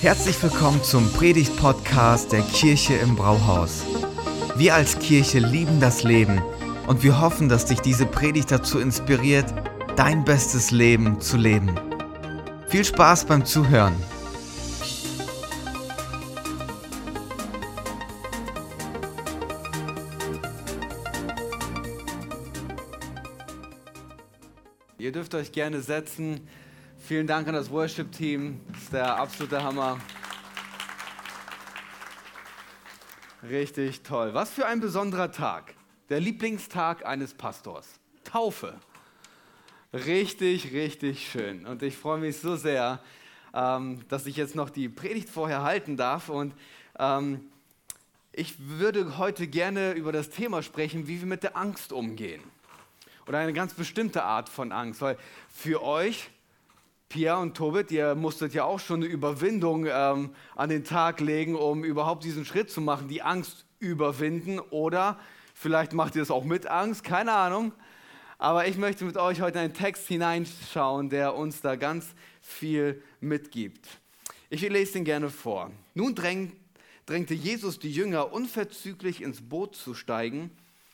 Herzlich willkommen zum Predigt-Podcast der Kirche im Brauhaus. Wir als Kirche lieben das Leben und wir hoffen, dass dich diese Predigt dazu inspiriert, dein bestes Leben zu leben. Viel Spaß beim Zuhören. Ihr dürft euch gerne setzen. Vielen Dank an das Worship-Team. Das ist der absolute Hammer. Richtig toll. Was für ein besonderer Tag. Der Lieblingstag eines Pastors. Taufe. Richtig, richtig schön. Und ich freue mich so sehr, ähm, dass ich jetzt noch die Predigt vorher halten darf. Und ähm, ich würde heute gerne über das Thema sprechen, wie wir mit der Angst umgehen. Oder eine ganz bestimmte Art von Angst. Weil für euch Pia und Tobit, ihr musstet ja auch schon eine Überwindung ähm, an den Tag legen, um überhaupt diesen Schritt zu machen, die Angst überwinden. Oder vielleicht macht ihr es auch mit Angst, keine Ahnung. Aber ich möchte mit euch heute einen Text hineinschauen, der uns da ganz viel mitgibt. Ich lese ihn gerne vor. Nun dräng, drängte Jesus die Jünger unverzüglich ins Boot zu steigen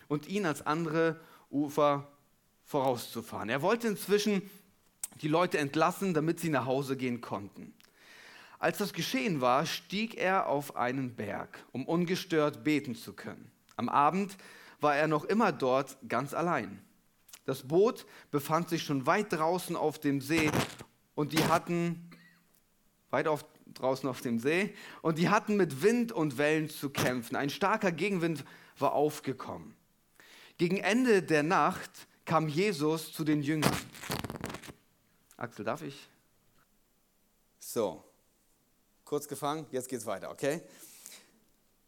und ihn als andere Ufer vorauszufahren. Er wollte inzwischen die Leute entlassen, damit sie nach Hause gehen konnten. Als das geschehen war, stieg er auf einen Berg, um ungestört beten zu können. Am Abend war er noch immer dort ganz allein. Das Boot befand sich schon weit draußen auf dem See und die hatten weit auf, draußen auf dem See und die hatten mit Wind und Wellen zu kämpfen. Ein starker Gegenwind war aufgekommen. Gegen Ende der Nacht kam Jesus zu den Jüngern. Axel, darf ich? So, kurz gefangen, jetzt geht's weiter, okay?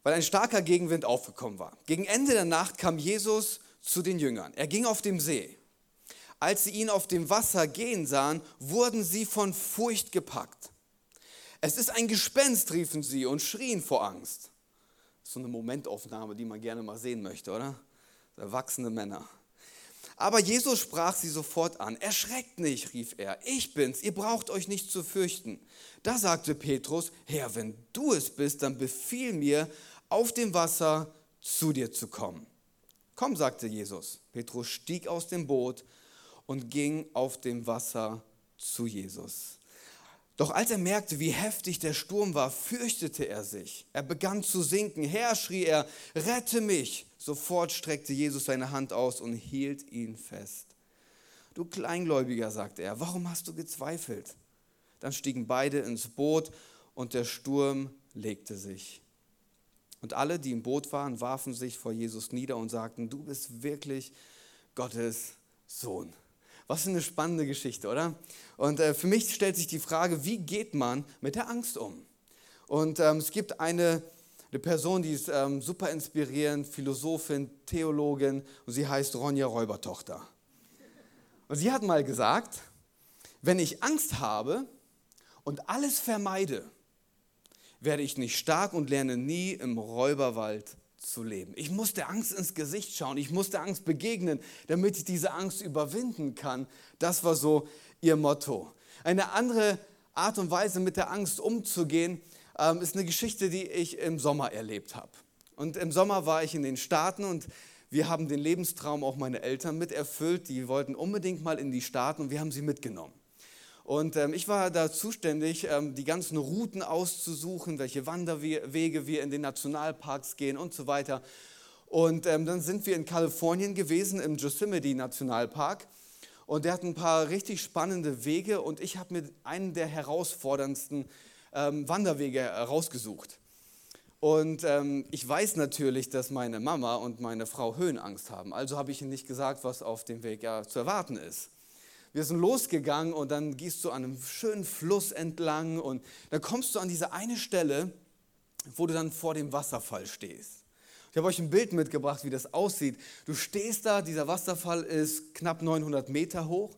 Weil ein starker Gegenwind aufgekommen war. Gegen Ende der Nacht kam Jesus zu den Jüngern. Er ging auf dem See. Als sie ihn auf dem Wasser gehen sahen, wurden sie von Furcht gepackt. Es ist ein Gespenst, riefen sie und schrien vor Angst. So eine Momentaufnahme, die man gerne mal sehen möchte, oder? Erwachsene Männer. Aber Jesus sprach sie sofort an. Erschreckt nicht, rief er. Ich bin's, ihr braucht euch nicht zu fürchten. Da sagte Petrus, Herr, wenn du es bist, dann befiehl mir, auf dem Wasser zu dir zu kommen. Komm, sagte Jesus. Petrus stieg aus dem Boot und ging auf dem Wasser zu Jesus. Doch als er merkte, wie heftig der Sturm war, fürchtete er sich. Er begann zu sinken. Herr, schrie er, rette mich. Sofort streckte Jesus seine Hand aus und hielt ihn fest. Du Kleingläubiger, sagte er, warum hast du gezweifelt? Dann stiegen beide ins Boot und der Sturm legte sich. Und alle, die im Boot waren, warfen sich vor Jesus nieder und sagten, du bist wirklich Gottes Sohn. Was eine spannende Geschichte, oder? Und äh, für mich stellt sich die Frage, wie geht man mit der Angst um? Und ähm, es gibt eine, eine Person, die ist ähm, super inspirierend, Philosophin, Theologin, und sie heißt Ronja Räubertochter. Und sie hat mal gesagt, wenn ich Angst habe und alles vermeide, werde ich nicht stark und lerne nie im Räuberwald zu leben. Ich muss der Angst ins Gesicht schauen, ich muss der Angst begegnen, damit ich diese Angst überwinden kann. Das war so ihr Motto. Eine andere Art und Weise, mit der Angst umzugehen, ähm, ist eine Geschichte, die ich im Sommer erlebt habe. Und im Sommer war ich in den Staaten und wir haben den Lebenstraum auch meine Eltern miterfüllt. Die wollten unbedingt mal in die Staaten und wir haben sie mitgenommen. Und ähm, ich war da zuständig, ähm, die ganzen Routen auszusuchen, welche Wanderwege wir in den Nationalparks gehen und so weiter. Und ähm, dann sind wir in Kalifornien gewesen, im Yosemite Nationalpark. Und der hat ein paar richtig spannende Wege und ich habe mir einen der herausforderndsten ähm, Wanderwege herausgesucht. Und ähm, ich weiß natürlich, dass meine Mama und meine Frau Höhenangst haben. Also habe ich ihnen nicht gesagt, was auf dem Weg ja zu erwarten ist wir sind losgegangen und dann gehst du an einem schönen Fluss entlang und dann kommst du an diese eine Stelle, wo du dann vor dem Wasserfall stehst. Ich habe euch ein Bild mitgebracht, wie das aussieht. Du stehst da, dieser Wasserfall ist knapp 900 Meter hoch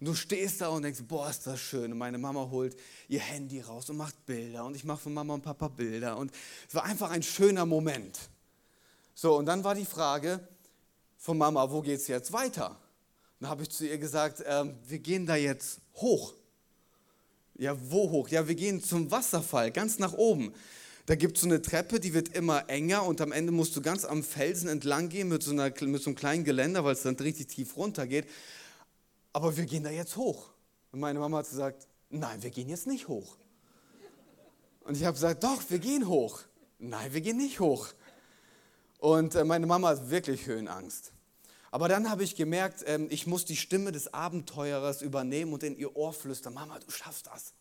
und du stehst da und denkst, boah, ist das schön. Und meine Mama holt ihr Handy raus und macht Bilder und ich mache von Mama und Papa Bilder und es war einfach ein schöner Moment. So, und dann war die Frage von Mama, wo geht es jetzt weiter? Dann habe ich zu ihr gesagt, äh, wir gehen da jetzt hoch. Ja, wo hoch? Ja, wir gehen zum Wasserfall, ganz nach oben. Da gibt es so eine Treppe, die wird immer enger und am Ende musst du ganz am Felsen entlang gehen mit so, einer, mit so einem kleinen Geländer, weil es dann richtig tief runter geht. Aber wir gehen da jetzt hoch. Und meine Mama hat gesagt, nein, wir gehen jetzt nicht hoch. Und ich habe gesagt, doch, wir gehen hoch. Nein, wir gehen nicht hoch. Und äh, meine Mama hat wirklich Höhenangst. Aber dann habe ich gemerkt, ähm, ich muss die Stimme des Abenteurers übernehmen und in ihr Ohr flüstern, Mama, du schaffst das.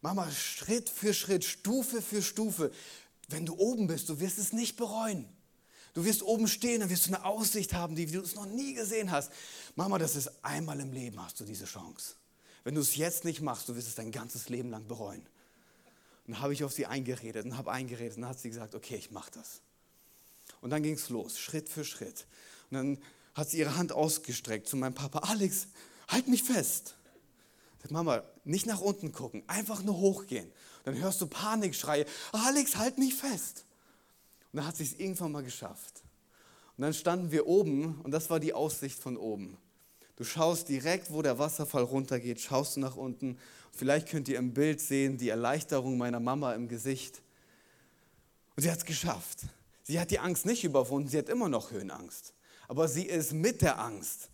Mama, Schritt für Schritt, Stufe für Stufe. Wenn du oben bist, du wirst es nicht bereuen. Du wirst oben stehen, dann wirst du eine Aussicht haben, die du es noch nie gesehen hast. Mama, das ist einmal im Leben hast du diese Chance. Wenn du es jetzt nicht machst, du wirst es dein ganzes Leben lang bereuen. Dann habe ich auf sie eingeredet und habe eingeredet und dann hat sie gesagt, okay, ich mache das. Und dann ging es los, Schritt für Schritt. Und dann hat sie ihre Hand ausgestreckt zu meinem Papa, Alex, halt mich fest. Sagt, Mama, nicht nach unten gucken, einfach nur hochgehen. Dann hörst du Panikschreie, Alex, halt mich fest. Und dann hat sie es irgendwann mal geschafft. Und dann standen wir oben und das war die Aussicht von oben. Du schaust direkt, wo der Wasserfall runtergeht, schaust du nach unten. Vielleicht könnt ihr im Bild sehen die Erleichterung meiner Mama im Gesicht. Und sie hat es geschafft. Sie hat die Angst nicht überwunden, sie hat immer noch Höhenangst. Aber sie ist mit der Angst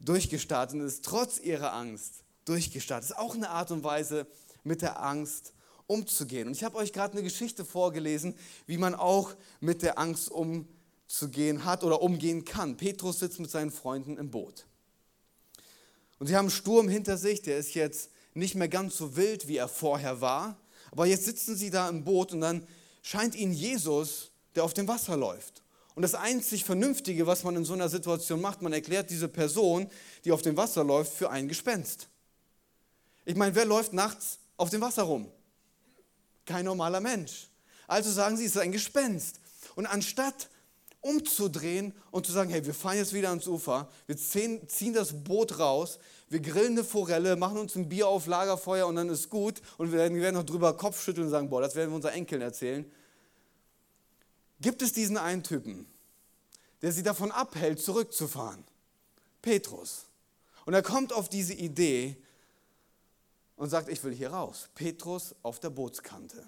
durchgestartet und ist trotz ihrer Angst durchgestartet. Das ist auch eine Art und Weise, mit der Angst umzugehen. Und ich habe euch gerade eine Geschichte vorgelesen, wie man auch mit der Angst umzugehen hat oder umgehen kann. Petrus sitzt mit seinen Freunden im Boot. Und sie haben einen Sturm hinter sich, der ist jetzt nicht mehr ganz so wild, wie er vorher war. Aber jetzt sitzen sie da im Boot und dann scheint ihnen Jesus, der auf dem Wasser läuft. Und das einzig Vernünftige, was man in so einer Situation macht, man erklärt diese Person, die auf dem Wasser läuft, für ein Gespenst. Ich meine, wer läuft nachts auf dem Wasser rum? Kein normaler Mensch. Also sagen sie, es ist ein Gespenst. Und anstatt umzudrehen und zu sagen, hey, wir fahren jetzt wieder ans Ufer, wir ziehen das Boot raus, wir grillen eine Forelle, machen uns ein Bier auf Lagerfeuer und dann ist gut und wir werden, noch drüber Kopfschütteln und sagen, boah, das werden wir unseren Enkeln erzählen. Gibt es diesen einen Typen, der sie davon abhält, zurückzufahren? Petrus. Und er kommt auf diese Idee und sagt, ich will hier raus. Petrus auf der Bootskante.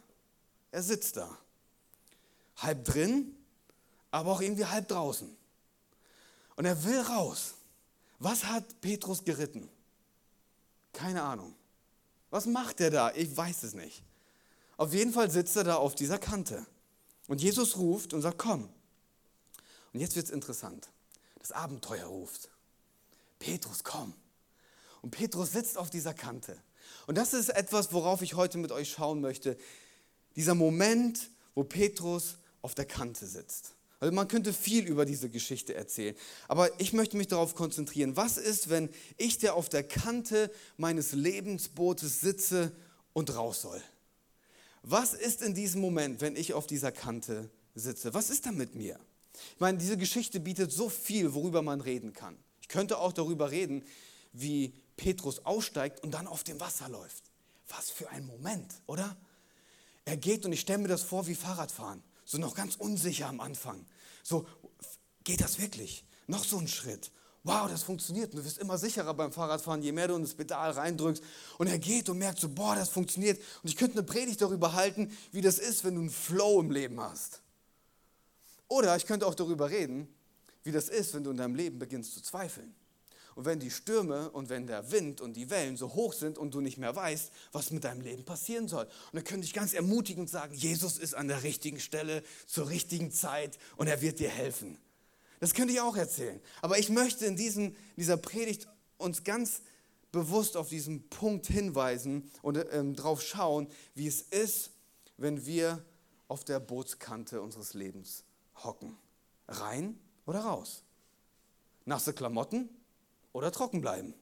Er sitzt da. Halb drin, aber auch irgendwie halb draußen. Und er will raus. Was hat Petrus geritten? Keine Ahnung. Was macht er da? Ich weiß es nicht. Auf jeden Fall sitzt er da auf dieser Kante. Und Jesus ruft und sagt, komm. Und jetzt wird es interessant. Das Abenteuer ruft. Petrus, komm. Und Petrus sitzt auf dieser Kante. Und das ist etwas, worauf ich heute mit euch schauen möchte. Dieser Moment, wo Petrus auf der Kante sitzt. Also man könnte viel über diese Geschichte erzählen, aber ich möchte mich darauf konzentrieren. Was ist, wenn ich, der auf der Kante meines Lebensbootes sitze und raus soll? Was ist in diesem Moment, wenn ich auf dieser Kante sitze? Was ist da mit mir? Ich meine, diese Geschichte bietet so viel, worüber man reden kann. Ich könnte auch darüber reden, wie Petrus aussteigt und dann auf dem Wasser läuft. Was für ein Moment, oder? Er geht und ich stelle mir das vor wie Fahrradfahren so noch ganz unsicher am Anfang. So, geht das wirklich? Noch so ein Schritt. Wow, das funktioniert. Und du wirst immer sicherer beim Fahrradfahren, je mehr du in das Pedal reindrückst. Und er geht und merkt so, boah, das funktioniert. Und ich könnte eine Predigt darüber halten, wie das ist, wenn du einen Flow im Leben hast. Oder ich könnte auch darüber reden, wie das ist, wenn du in deinem Leben beginnst zu zweifeln. Und wenn die Stürme und wenn der Wind und die Wellen so hoch sind und du nicht mehr weißt, was mit deinem Leben passieren soll. Und dann könnte ich ganz ermutigend sagen, Jesus ist an der richtigen Stelle zur richtigen Zeit und er wird dir helfen. Das könnte ich auch erzählen. Aber ich möchte in diesem, dieser Predigt uns ganz bewusst auf diesen Punkt hinweisen und ähm, darauf schauen, wie es ist, wenn wir auf der Bootskante unseres Lebens hocken. Rein oder raus? Nasse Klamotten oder trocken bleiben.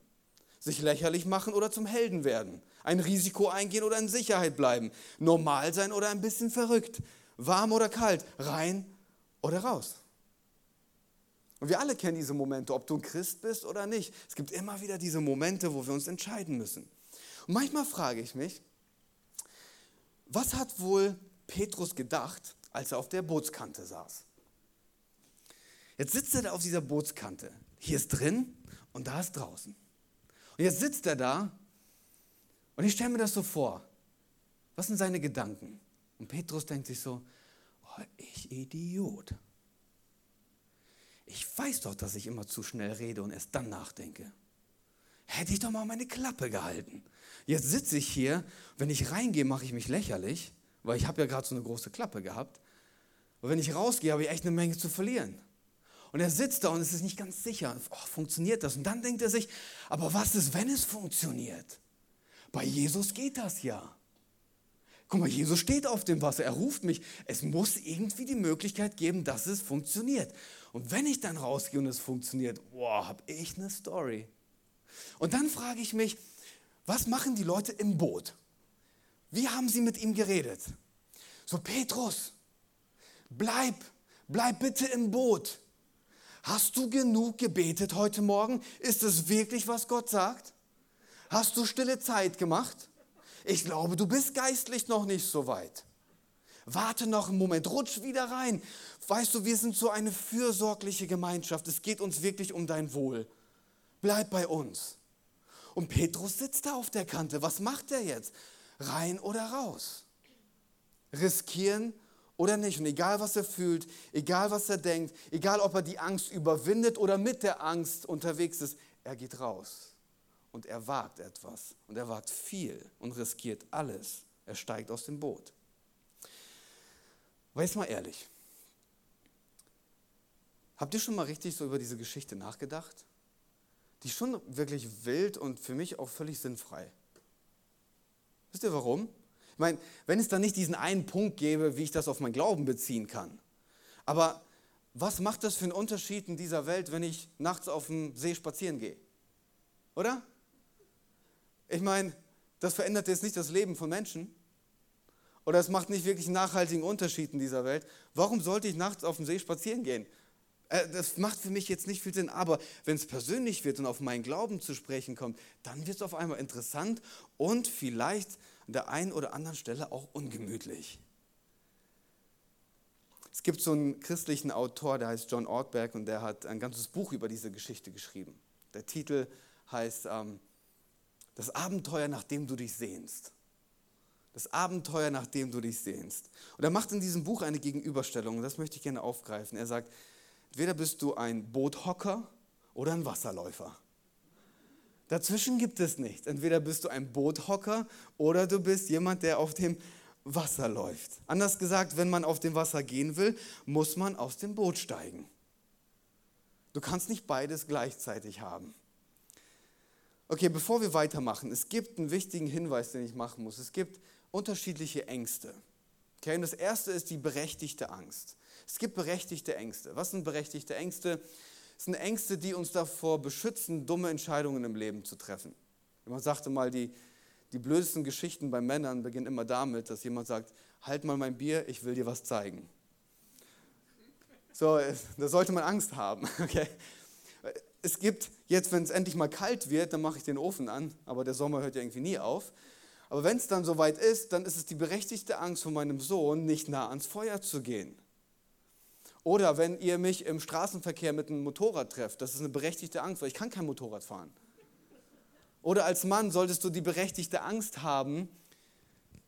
Sich lächerlich machen oder zum Helden werden. Ein Risiko eingehen oder in Sicherheit bleiben. Normal sein oder ein bisschen verrückt. Warm oder kalt. Rein oder raus. Und wir alle kennen diese Momente, ob du ein Christ bist oder nicht. Es gibt immer wieder diese Momente, wo wir uns entscheiden müssen. Und manchmal frage ich mich, was hat wohl Petrus gedacht, als er auf der Bootskante saß? Jetzt sitzt er da auf dieser Bootskante. Hier ist drin und da ist draußen. Und jetzt sitzt er da Und ich stelle mir das so vor. Was sind seine Gedanken? Und Petrus denkt sich so, oh, ich Idiot. Ich weiß doch, dass ich immer zu schnell rede und erst dann nachdenke. Hätte ich doch mal meine Klappe gehalten. Jetzt sitze ich hier, wenn ich reingehe, mache ich mich lächerlich, weil ich habe ja gerade so eine große Klappe gehabt. Und wenn ich rausgehe, habe ich echt eine Menge zu verlieren. Und er sitzt da und es ist nicht ganz sicher, oh, funktioniert das? Und dann denkt er sich, aber was ist, wenn es funktioniert? Bei Jesus geht das ja. Guck mal, Jesus steht auf dem Wasser, er ruft mich. Es muss irgendwie die Möglichkeit geben, dass es funktioniert. Und wenn ich dann rausgehe und es funktioniert, boah, habe ich eine Story. Und dann frage ich mich, was machen die Leute im Boot? Wie haben sie mit ihm geredet? So, Petrus, bleib, bleib bitte im Boot. Hast du genug gebetet heute Morgen? Ist es wirklich, was Gott sagt? Hast du stille Zeit gemacht? Ich glaube, du bist geistlich noch nicht so weit. Warte noch einen Moment, rutsch wieder rein. Weißt du, wir sind so eine fürsorgliche Gemeinschaft. Es geht uns wirklich um dein Wohl. Bleib bei uns. Und Petrus sitzt da auf der Kante. Was macht er jetzt? Rein oder raus? Riskieren oder nicht? Und egal, was er fühlt, egal, was er denkt, egal, ob er die Angst überwindet oder mit der Angst unterwegs ist, er geht raus. Und er wagt etwas. Und er wagt viel und riskiert alles. Er steigt aus dem Boot. Aber jetzt mal ehrlich. Habt ihr schon mal richtig so über diese Geschichte nachgedacht? Die ist schon wirklich wild und für mich auch völlig sinnfrei. Wisst ihr warum? Ich meine, wenn es da nicht diesen einen Punkt gäbe, wie ich das auf meinen Glauben beziehen kann. Aber was macht das für einen Unterschied in dieser Welt, wenn ich nachts auf dem See spazieren gehe? Oder? Ich meine, das verändert jetzt nicht das Leben von Menschen. Oder es macht nicht wirklich einen nachhaltigen Unterschied in dieser Welt. Warum sollte ich nachts auf dem See spazieren gehen? Äh, das macht für mich jetzt nicht viel Sinn, aber wenn es persönlich wird und auf meinen Glauben zu sprechen kommt, dann wird es auf einmal interessant und vielleicht an der einen oder anderen Stelle auch ungemütlich. Es gibt so einen christlichen Autor, der heißt John Ortberg und der hat ein ganzes Buch über diese Geschichte geschrieben. Der Titel heißt ähm, Das Abenteuer, nach dem du dich sehnst. Das Abenteuer, nach dem du dich sehnst. Und er macht in diesem Buch eine Gegenüberstellung, das möchte ich gerne aufgreifen. Er sagt, entweder bist du ein Boothocker oder ein Wasserläufer. Dazwischen gibt es nichts. Entweder bist du ein Boothocker oder du bist jemand, der auf dem Wasser läuft. Anders gesagt, wenn man auf dem Wasser gehen will, muss man aus dem Boot steigen. Du kannst nicht beides gleichzeitig haben. Okay, bevor wir weitermachen, es gibt einen wichtigen Hinweis, den ich machen muss. Es gibt unterschiedliche Ängste. Okay, und das erste ist die berechtigte Angst. Es gibt berechtigte Ängste. Was sind berechtigte Ängste? Es sind Ängste, die uns davor beschützen, dumme Entscheidungen im Leben zu treffen. Jemand sagte mal, die, die blödesten Geschichten bei Männern beginnen immer damit, dass jemand sagt, halt mal mein Bier, ich will dir was zeigen. So, da sollte man Angst haben. Okay? Es gibt jetzt, wenn es endlich mal kalt wird, dann mache ich den Ofen an, aber der Sommer hört ja irgendwie nie auf. Aber wenn es dann soweit ist, dann ist es die berechtigte Angst von meinem Sohn, nicht nah ans Feuer zu gehen. Oder wenn ihr mich im Straßenverkehr mit einem Motorrad trefft, das ist eine berechtigte Angst, weil ich kann kein Motorrad fahren. Oder als Mann solltest du die berechtigte Angst haben,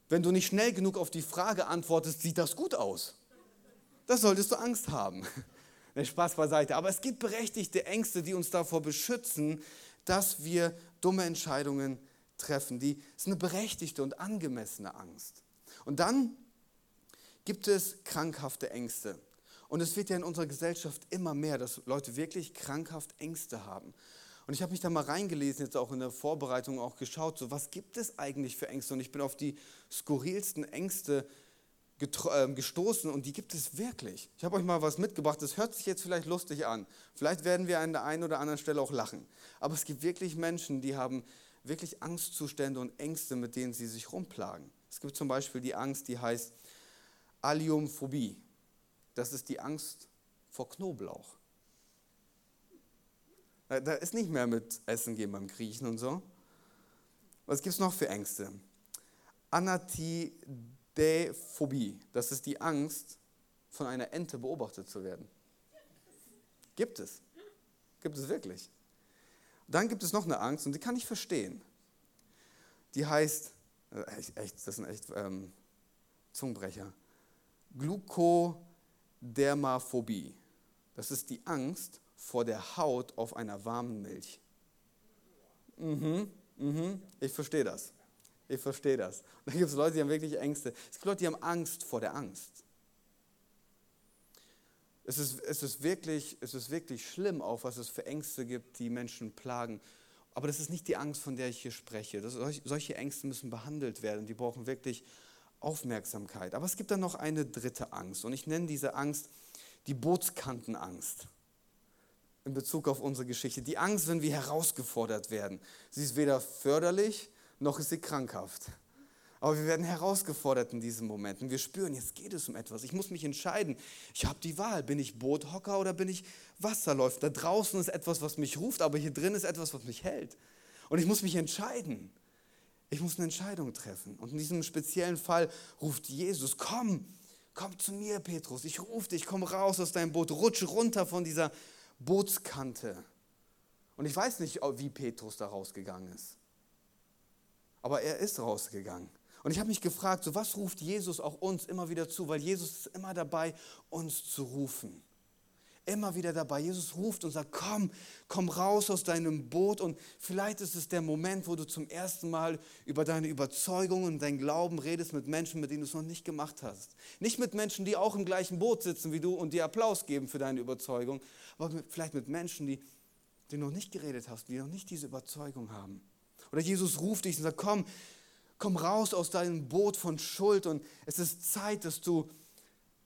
wenn du nicht schnell genug auf die Frage antwortest, sieht das gut aus? Das solltest du Angst haben. Ne, Spaß beiseite. Aber es gibt berechtigte Ängste, die uns davor beschützen, dass wir dumme Entscheidungen treffen. Die ist eine berechtigte und angemessene Angst. Und dann gibt es krankhafte Ängste. Und es wird ja in unserer Gesellschaft immer mehr, dass Leute wirklich krankhaft Ängste haben. Und ich habe mich da mal reingelesen, jetzt auch in der Vorbereitung auch geschaut, so was gibt es eigentlich für Ängste? Und ich bin auf die skurrilsten Ängste ähm, gestoßen und die gibt es wirklich. Ich habe euch mal was mitgebracht, das hört sich jetzt vielleicht lustig an. Vielleicht werden wir an der einen oder anderen Stelle auch lachen. Aber es gibt wirklich Menschen, die haben wirklich Angstzustände und Ängste, mit denen sie sich rumplagen. Es gibt zum Beispiel die Angst, die heißt Alliumphobie. Das ist die Angst vor Knoblauch. Da ist nicht mehr mit Essen gehen beim Griechen und so. Was gibt es noch für Ängste? Anatidephobie. Das ist die Angst, von einer Ente beobachtet zu werden. Gibt es. Gibt es wirklich. Dann gibt es noch eine Angst und die kann ich verstehen. die heißt, äh, echt, das sind echt ähm, Zungenbrecher, Glukodermaphobie. Das ist die Angst vor der Haut auf einer warmen Milch. Mhm, mhm, ich verstehe das. Ich verstehe das. Und da gibt es Leute, die haben wirklich Ängste. Es gibt Leute, die haben Angst vor der Angst. Es ist, es ist, wirklich, es ist wirklich schlimm, auch was es für Ängste gibt, die Menschen plagen. Aber das ist nicht die Angst, von der ich hier spreche. Das, solche Ängste müssen behandelt werden. Die brauchen wirklich Aufmerksamkeit. Aber es gibt dann noch eine dritte Angst. Und ich nenne diese Angst die Bootskantenangst in Bezug auf unsere Geschichte. Die Angst, wenn wir herausgefordert werden. Sie ist weder förderlich noch ist sie krankhaft. Aber wir werden herausgefordert in diesen Momenten. Wir spüren, jetzt geht es um etwas. Ich muss mich entscheiden. Ich habe die Wahl. Bin ich Boothocker oder bin ich Wasserläufer? Da draußen ist etwas, was mich ruft, aber hier drin ist etwas, was mich hält. Und ich muss mich entscheiden. Ich muss eine Entscheidung treffen. Und in diesem speziellen Fall ruft Jesus, komm, komm zu mir, Petrus. Ich rufe dich, komm raus aus deinem Boot, rutsch runter von dieser Bootskante. Und ich weiß nicht, wie Petrus da rausgegangen ist. Aber er ist rausgegangen. Und ich habe mich gefragt, so was ruft Jesus auch uns immer wieder zu, weil Jesus ist immer dabei, uns zu rufen. Immer wieder dabei. Jesus ruft und sagt, komm, komm raus aus deinem Boot. Und vielleicht ist es der Moment, wo du zum ersten Mal über deine Überzeugungen und dein Glauben redest mit Menschen, mit denen du es noch nicht gemacht hast. Nicht mit Menschen, die auch im gleichen Boot sitzen wie du und dir Applaus geben für deine Überzeugung, aber mit, vielleicht mit Menschen, die, die noch nicht geredet hast, die noch nicht diese Überzeugung haben. Oder Jesus ruft dich und sagt, komm, komm raus aus deinem Boot von Schuld und es ist Zeit, dass du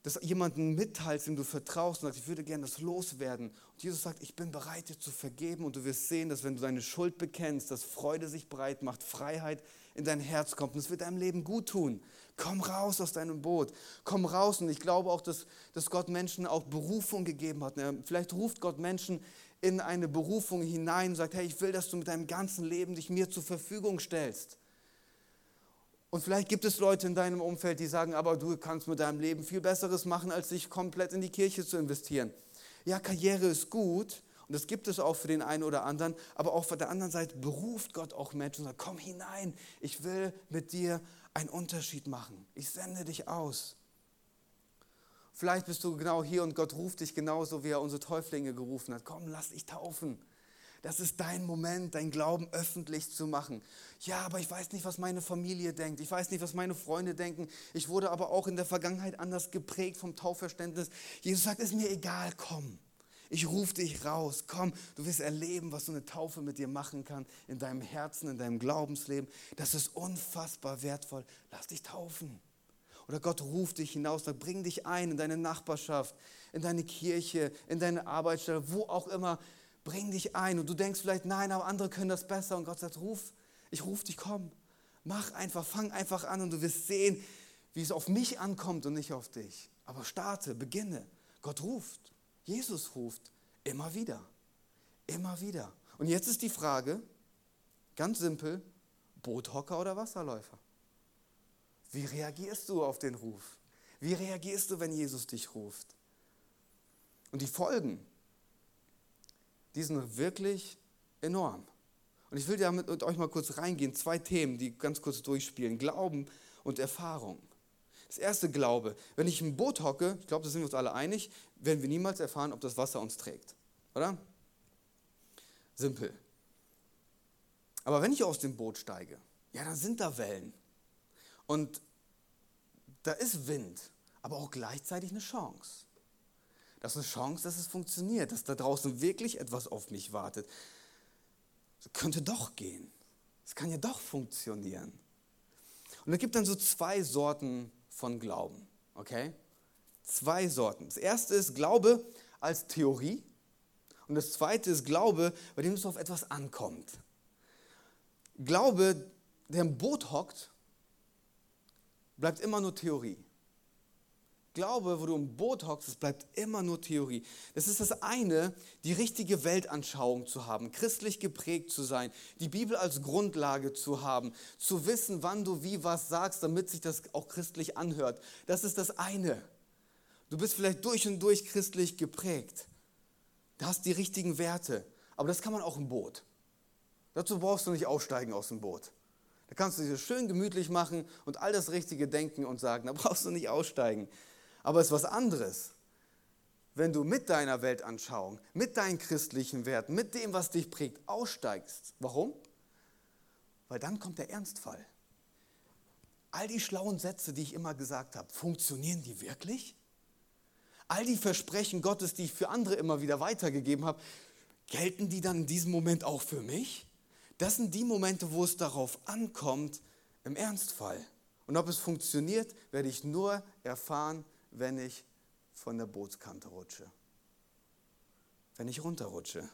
das jemanden mitteilst, dem du vertraust und sagst, ich würde gerne das loswerden. Und Jesus sagt, ich bin bereit, dir zu vergeben und du wirst sehen, dass wenn du deine Schuld bekennst, dass Freude sich breit macht, Freiheit in dein Herz kommt und es wird deinem Leben gut tun. Komm raus aus deinem Boot, komm raus und ich glaube auch, dass, dass Gott Menschen auch Berufung gegeben hat. Vielleicht ruft Gott Menschen in eine Berufung hinein und sagt, hey, ich will, dass du mit deinem ganzen Leben dich mir zur Verfügung stellst. Und vielleicht gibt es Leute in deinem Umfeld, die sagen, aber du kannst mit deinem Leben viel Besseres machen, als sich komplett in die Kirche zu investieren. Ja, Karriere ist gut und das gibt es auch für den einen oder anderen, aber auch von der anderen Seite beruft Gott auch Menschen und sagt, komm hinein, ich will mit dir einen Unterschied machen. Ich sende dich aus. Vielleicht bist du genau hier und Gott ruft dich genauso, wie er unsere Täuflinge gerufen hat. Komm, lass dich taufen. Das ist dein Moment, dein Glauben öffentlich zu machen. Ja, aber ich weiß nicht, was meine Familie denkt. Ich weiß nicht, was meine Freunde denken. Ich wurde aber auch in der Vergangenheit anders geprägt vom Taufverständnis. Jesus sagt, ist mir egal, komm. Ich rufe dich raus. Komm, du wirst erleben, was so eine Taufe mit dir machen kann in deinem Herzen, in deinem Glaubensleben. Das ist unfassbar wertvoll. Lass dich taufen. Oder Gott ruft dich hinaus, sagt, bring dich ein in deine Nachbarschaft, in deine Kirche, in deine Arbeitsstelle, wo auch immer. Bring dich ein. Und du denkst vielleicht, nein, aber andere können das besser. Und Gott sagt, ruf, ich rufe dich, komm. Mach einfach, fang einfach an und du wirst sehen, wie es auf mich ankommt und nicht auf dich. Aber starte, beginne. Gott ruft. Jesus ruft. Immer wieder. Immer wieder. Und jetzt ist die Frage, ganz simpel, Boothocker oder Wasserläufer? Wie reagierst du auf den Ruf? Wie reagierst du, wenn Jesus dich ruft? Und die Folgen, die sind wirklich enorm. Und ich will da mit euch mal kurz reingehen. Zwei Themen, die ganz kurz durchspielen. Glauben und Erfahrung. Das erste Glaube. Wenn ich im Boot hocke, ich glaube, da sind wir uns alle einig, werden wir niemals erfahren, ob das Wasser uns trägt. Oder? Simpel. Aber wenn ich aus dem Boot steige, ja, dann sind da Wellen. Und da ist Wind, aber auch gleichzeitig eine Chance. Das ist eine Chance, dass es funktioniert, dass da draußen wirklich etwas auf mich wartet. Es könnte doch gehen. Es kann ja doch funktionieren. Und es gibt dann so zwei Sorten von Glauben. Okay? Zwei Sorten. Das erste ist Glaube als Theorie. Und das zweite ist Glaube, bei dem es auf etwas ankommt. Glaube, der im Boot hockt bleibt immer nur Theorie. Glaube, wo du im Boot hockst, es bleibt immer nur Theorie. Das ist das eine, die richtige Weltanschauung zu haben, christlich geprägt zu sein, die Bibel als Grundlage zu haben, zu wissen, wann du wie was sagst, damit sich das auch christlich anhört. Das ist das eine. Du bist vielleicht durch und durch christlich geprägt. Du hast die richtigen Werte. Aber das kann man auch im Boot. Dazu brauchst du nicht aussteigen aus dem Boot. Da kannst du dir schön gemütlich machen und all das Richtige denken und sagen, da brauchst du nicht aussteigen. Aber es ist was anderes, wenn du mit deiner Weltanschauung, mit deinen christlichen Werten, mit dem, was dich prägt, aussteigst. Warum? Weil dann kommt der Ernstfall. All die schlauen Sätze, die ich immer gesagt habe, funktionieren die wirklich? All die Versprechen Gottes, die ich für andere immer wieder weitergegeben habe, gelten die dann in diesem Moment auch für mich? Das sind die Momente, wo es darauf ankommt, im Ernstfall. Und ob es funktioniert, werde ich nur erfahren, wenn ich von der Bootskante rutsche. Wenn ich runterrutsche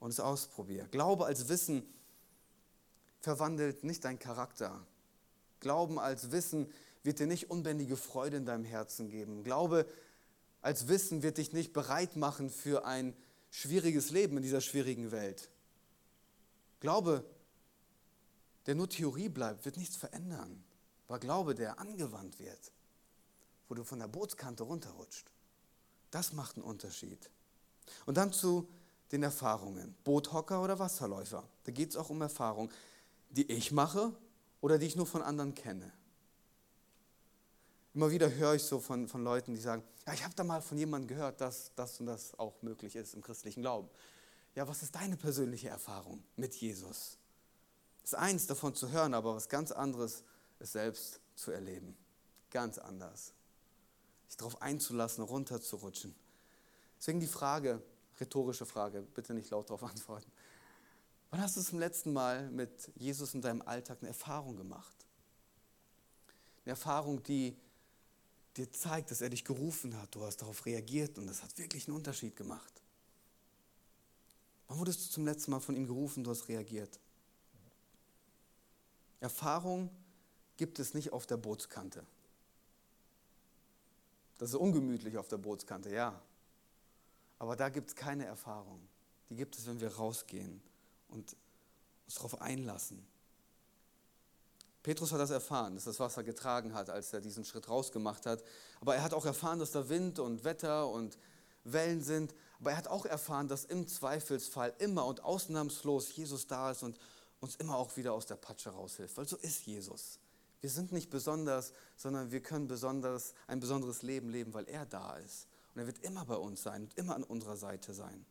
und es ausprobiere. Glaube als Wissen verwandelt nicht deinen Charakter. Glauben als Wissen wird dir nicht unbändige Freude in deinem Herzen geben. Glaube als Wissen wird dich nicht bereit machen für ein schwieriges Leben in dieser schwierigen Welt. Glaube, der nur Theorie bleibt, wird nichts verändern. Aber Glaube, der angewandt wird, wo du von der Bootskante runterrutscht, das macht einen Unterschied. Und dann zu den Erfahrungen. Boothocker oder Wasserläufer. Da geht es auch um Erfahrungen, die ich mache oder die ich nur von anderen kenne. Immer wieder höre ich so von, von Leuten, die sagen, ja, ich habe da mal von jemandem gehört, dass das und das auch möglich ist im christlichen Glauben. Ja, was ist deine persönliche Erfahrung mit Jesus? Es ist eins davon zu hören, aber was ganz anderes ist selbst zu erleben. Ganz anders. Sich darauf einzulassen, runterzurutschen. Deswegen die Frage, rhetorische Frage, bitte nicht laut darauf antworten. Wann hast du zum letzten Mal mit Jesus in deinem Alltag eine Erfahrung gemacht? Eine Erfahrung, die dir zeigt, dass er dich gerufen hat. Du hast darauf reagiert und das hat wirklich einen Unterschied gemacht. Wann wurdest du zum letzten Mal von ihm gerufen, du hast reagiert? Erfahrung gibt es nicht auf der Bootskante. Das ist ungemütlich auf der Bootskante, ja. Aber da gibt es keine Erfahrung. Die gibt es, wenn wir rausgehen und uns darauf einlassen. Petrus hat das erfahren, dass das Wasser getragen hat, als er diesen Schritt rausgemacht hat. Aber er hat auch erfahren, dass da Wind und Wetter und Wellen sind. Aber er hat auch erfahren, dass im Zweifelsfall immer und ausnahmslos Jesus da ist und uns immer auch wieder aus der Patsche raushilft. Weil so ist Jesus. Wir sind nicht besonders, sondern wir können besonders, ein besonderes Leben leben, weil er da ist. Und er wird immer bei uns sein und immer an unserer Seite sein.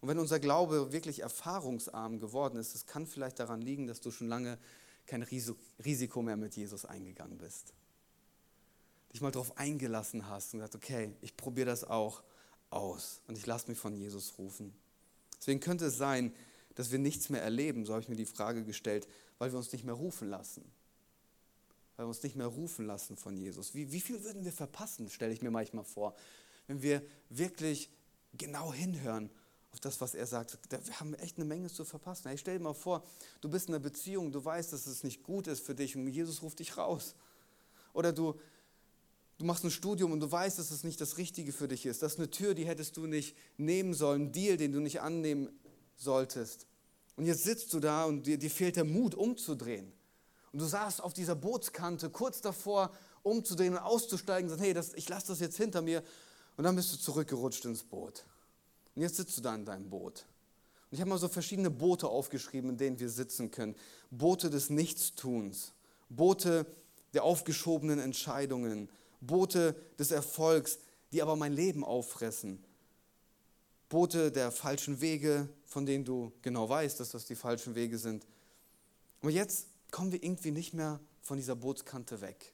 Und wenn unser Glaube wirklich erfahrungsarm geworden ist, es kann vielleicht daran liegen, dass du schon lange kein Risiko mehr mit Jesus eingegangen bist dich mal darauf eingelassen hast und gesagt, okay, ich probiere das auch aus und ich lasse mich von Jesus rufen. Deswegen könnte es sein, dass wir nichts mehr erleben, so habe ich mir die Frage gestellt, weil wir uns nicht mehr rufen lassen. Weil wir uns nicht mehr rufen lassen von Jesus. Wie, wie viel würden wir verpassen, stelle ich mir manchmal vor, wenn wir wirklich genau hinhören auf das, was er sagt. Wir haben echt eine Menge zu verpassen. Hey, stell dir mal vor, du bist in einer Beziehung, du weißt, dass es nicht gut ist für dich und Jesus ruft dich raus. Oder du, Du machst ein Studium und du weißt, dass es nicht das Richtige für dich ist. Das ist eine Tür, die hättest du nicht nehmen sollen, ein Deal, den du nicht annehmen solltest. Und jetzt sitzt du da und dir, dir fehlt der Mut, umzudrehen. Und du saßt auf dieser Bootskante kurz davor, umzudrehen und auszusteigen und sagst, hey, das, ich lasse das jetzt hinter mir. Und dann bist du zurückgerutscht ins Boot. Und jetzt sitzt du da in deinem Boot. Und ich habe mal so verschiedene Boote aufgeschrieben, in denen wir sitzen können. Boote des Nichtstuns, Boote der aufgeschobenen Entscheidungen, Boote des Erfolgs, die aber mein Leben auffressen. Boote der falschen Wege, von denen du genau weißt, dass das die falschen Wege sind. Und jetzt kommen wir irgendwie nicht mehr von dieser Bootskante weg.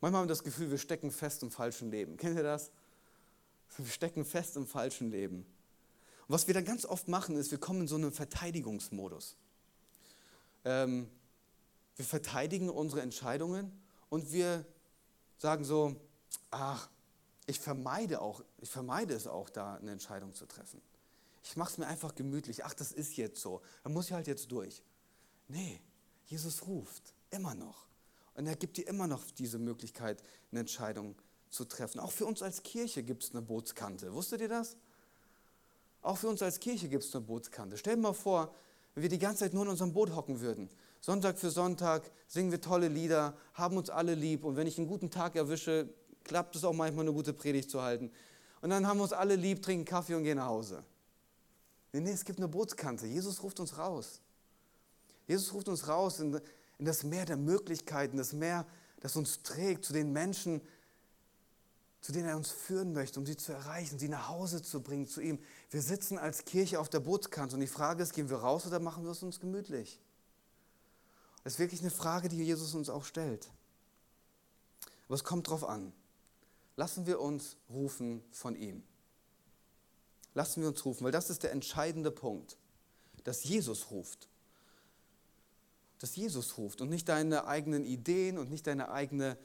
Manchmal haben wir das Gefühl, wir stecken fest im falschen Leben. Kennt ihr das? Wir stecken fest im falschen Leben. Und was wir dann ganz oft machen, ist, wir kommen in so einen Verteidigungsmodus. Ähm, wir verteidigen unsere Entscheidungen und wir sagen so, ach, ich vermeide, auch, ich vermeide es auch, da eine Entscheidung zu treffen. Ich mache es mir einfach gemütlich. Ach, das ist jetzt so. Da muss ich halt jetzt durch. Nee, Jesus ruft immer noch. Und er gibt dir immer noch diese Möglichkeit, eine Entscheidung zu treffen. Auch für uns als Kirche gibt es eine Bootskante. Wusstet ihr das? Auch für uns als Kirche gibt es eine Bootskante. Stell dir mal vor, wenn wir die ganze Zeit nur in unserem Boot hocken würden Sonntag für Sonntag singen wir tolle Lieder, haben uns alle lieb und wenn ich einen guten Tag erwische, klappt es auch manchmal eine gute Predigt zu halten. Und dann haben wir uns alle lieb, trinken Kaffee und gehen nach Hause. Nee, nee, es gibt eine Bootskante. Jesus ruft uns raus. Jesus ruft uns raus in, in das Meer der Möglichkeiten, das Meer, das uns trägt, zu den Menschen, zu denen er uns führen möchte, um sie zu erreichen, sie nach Hause zu bringen zu ihm. Wir sitzen als Kirche auf der Bootskante und die Frage ist, gehen wir raus oder machen wir es uns gemütlich? Das ist wirklich eine Frage, die Jesus uns auch stellt. Aber es kommt darauf an. Lassen wir uns rufen von ihm. Lassen wir uns rufen, weil das ist der entscheidende Punkt, dass Jesus ruft dass Jesus ruft und nicht deine eigenen Ideen und nicht deine eigene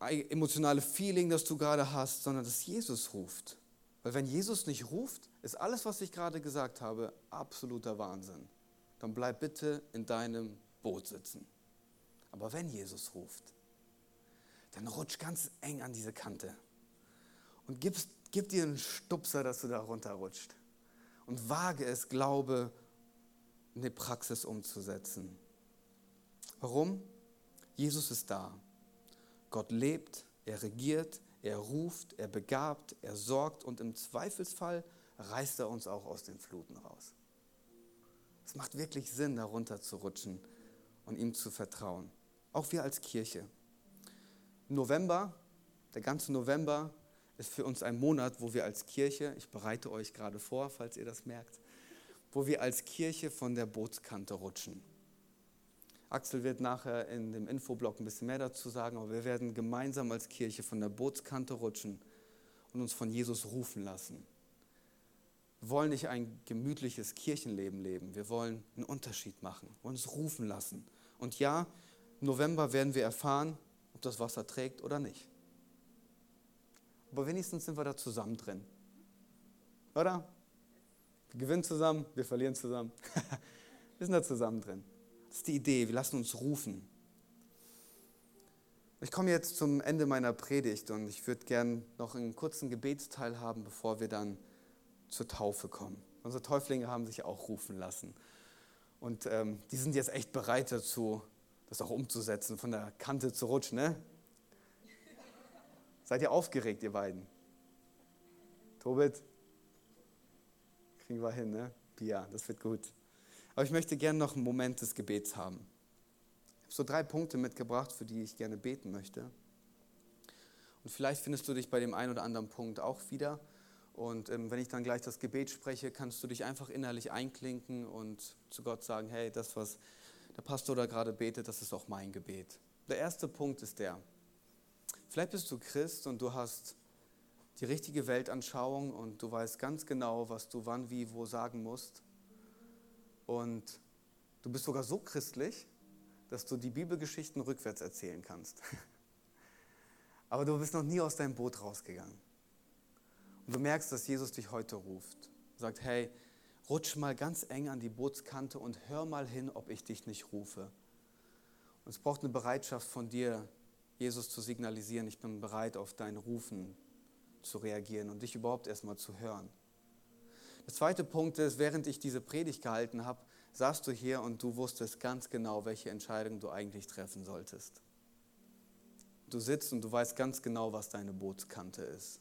emotionale Feeling, das du gerade hast, sondern dass Jesus ruft. Weil wenn Jesus nicht ruft, ist alles, was ich gerade gesagt habe, absoluter Wahnsinn. Dann bleib bitte in deinem Boot sitzen. Aber wenn Jesus ruft, dann rutsch ganz eng an diese Kante und gib, gib dir einen Stupser, dass du da runterrutscht. Und wage es, Glaube in die Praxis umzusetzen. Warum? Jesus ist da. Gott lebt, er regiert, er ruft, er begabt, er sorgt und im Zweifelsfall reißt er uns auch aus den Fluten raus. Es macht wirklich Sinn, darunter zu rutschen und ihm zu vertrauen. Auch wir als Kirche. November, der ganze November ist für uns ein Monat, wo wir als Kirche, ich bereite euch gerade vor, falls ihr das merkt, wo wir als Kirche von der Bootskante rutschen. Axel wird nachher in dem Infoblock ein bisschen mehr dazu sagen, aber wir werden gemeinsam als Kirche von der Bootskante rutschen und uns von Jesus rufen lassen. Wir wollen nicht ein gemütliches Kirchenleben leben, wir wollen einen Unterschied machen, uns rufen lassen. Und ja, im November werden wir erfahren, ob das Wasser trägt oder nicht. Aber wenigstens sind wir da zusammen drin. Oder? Wir gewinnen zusammen, wir verlieren zusammen. wir sind da zusammen drin. Das ist die Idee, wir lassen uns rufen. Ich komme jetzt zum Ende meiner Predigt und ich würde gern noch einen kurzen Gebetsteil haben, bevor wir dann zur Taufe kommen. Unsere Täuflinge haben sich auch rufen lassen. Und ähm, die sind jetzt echt bereit dazu, das auch umzusetzen, von der Kante zu rutschen. Ne? Seid ihr aufgeregt, ihr beiden? Tobit? Kriegen wir hin, ne? Pia, das wird gut. Aber ich möchte gerne noch einen Moment des Gebets haben. Ich habe so drei Punkte mitgebracht, für die ich gerne beten möchte. Und vielleicht findest du dich bei dem einen oder anderen Punkt auch wieder. Und ähm, wenn ich dann gleich das Gebet spreche, kannst du dich einfach innerlich einklinken und zu Gott sagen, hey, das, was der Pastor da gerade betet, das ist auch mein Gebet. Der erste Punkt ist der, vielleicht bist du Christ und du hast die richtige Weltanschauung und du weißt ganz genau, was du wann, wie, wo sagen musst. Und du bist sogar so christlich, dass du die Bibelgeschichten rückwärts erzählen kannst. Aber du bist noch nie aus deinem Boot rausgegangen. Und du merkst, dass Jesus dich heute ruft. Sagt, hey, rutsch mal ganz eng an die Bootskante und hör mal hin, ob ich dich nicht rufe. Und es braucht eine Bereitschaft von dir, Jesus zu signalisieren, ich bin bereit, auf dein Rufen zu reagieren und dich überhaupt erstmal zu hören. Der zweite Punkt ist, während ich diese Predigt gehalten habe, saßt du hier und du wusstest ganz genau, welche Entscheidung du eigentlich treffen solltest. Du sitzt und du weißt ganz genau, was deine Bootskante ist.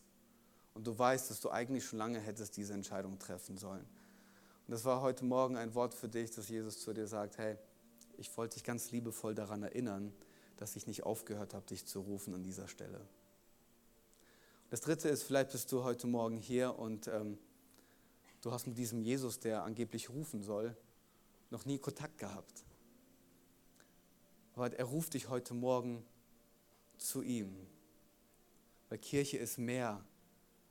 Und du weißt, dass du eigentlich schon lange hättest diese Entscheidung treffen sollen. Und das war heute Morgen ein Wort für dich, dass Jesus zu dir sagt, hey, ich wollte dich ganz liebevoll daran erinnern, dass ich nicht aufgehört habe, dich zu rufen an dieser Stelle. Das Dritte ist, vielleicht bist du heute Morgen hier und ähm, du hast mit diesem Jesus, der angeblich rufen soll, noch nie Kontakt gehabt. Aber er ruft dich heute Morgen zu ihm. Weil Kirche ist mehr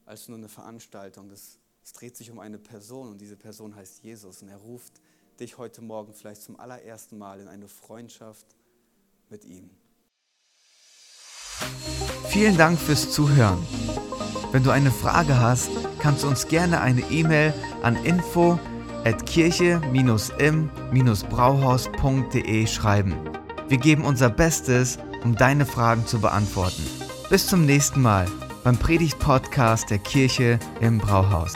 als nur eine Veranstaltung. Es, es dreht sich um eine Person und diese Person heißt Jesus. Und er ruft dich heute Morgen vielleicht zum allerersten Mal in eine Freundschaft mit ihm. Vielen Dank fürs Zuhören. Wenn du eine Frage hast, kannst du uns gerne eine E-Mail an info at kirche-im-brauhaus.de schreiben. Wir geben unser Bestes, um deine Fragen zu beantworten. Bis zum nächsten Mal beim Predigt-Podcast der Kirche im Brauhaus.